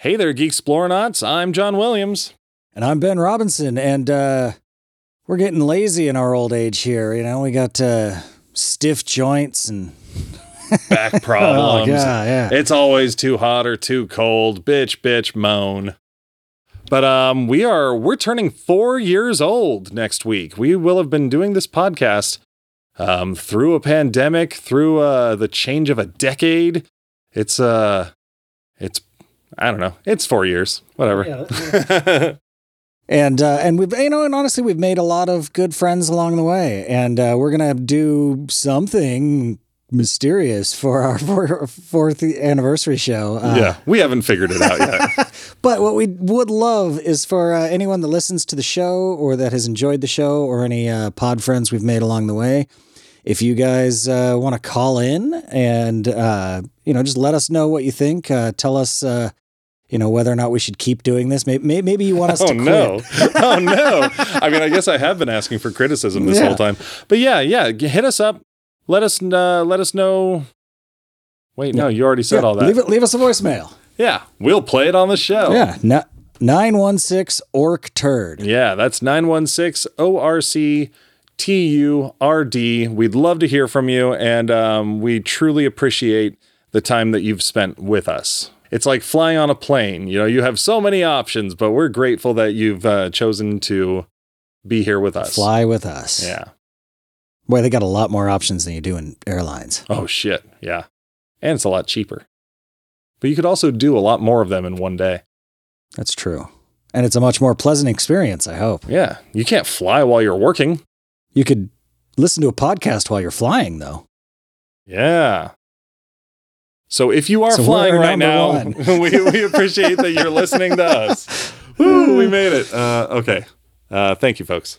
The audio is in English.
Hey there, Geek Exploronauts. I'm John Williams. And I'm Ben Robinson, and uh, we're getting lazy in our old age here. You know, we got uh, stiff joints and Back problems. Oh, yeah, yeah. It's always too hot or too cold. Bitch, bitch, moan. But um, we are we're turning four years old next week. We will have been doing this podcast um, through a pandemic, through uh, the change of a decade. It's uh, it's I don't know. It's four years. Whatever. and uh, and we've you know, and honestly, we've made a lot of good friends along the way, and uh, we're gonna do something mysterious for our four- fourth anniversary show. Uh, yeah, we haven't figured it out yet. But what we would love is for uh, anyone that listens to the show or that has enjoyed the show or any uh, pod friends we've made along the way, if you guys uh, want to call in and uh, you know just let us know what you think, uh, tell us uh, you know whether or not we should keep doing this. Maybe, maybe you want us oh to quit. no! oh no! I mean, I guess I have been asking for criticism this Yeah. whole time. But yeah, yeah, hit us up. Let us uh, let us know. Wait, no, you already said Yeah, all that. Leave, it, leave us a voicemail. Yeah, we'll play it on the show. Yeah, no, nine one six orc turd. Yeah, that's 916 ORC TURD. We'd love to hear from you, and um, we truly appreciate the time that you've spent with us. It's like flying on a plane. You know, you have so many options, but we're grateful that you've uh, chosen to be here with us. Fly with us. Yeah. Boy, they got a lot more options than you do in airlines. Oh, shit. Yeah. And it's a lot cheaper. But you could also do a lot more of them in one day. That's true. And it's a much more pleasant experience, I hope. Yeah. You can't fly while you're working. You could listen to a podcast while you're flying, though. Yeah. So if you are So flying right now, we, we appreciate that you're listening to us. Woo, we made it. Uh, okay. Uh, thank you, folks.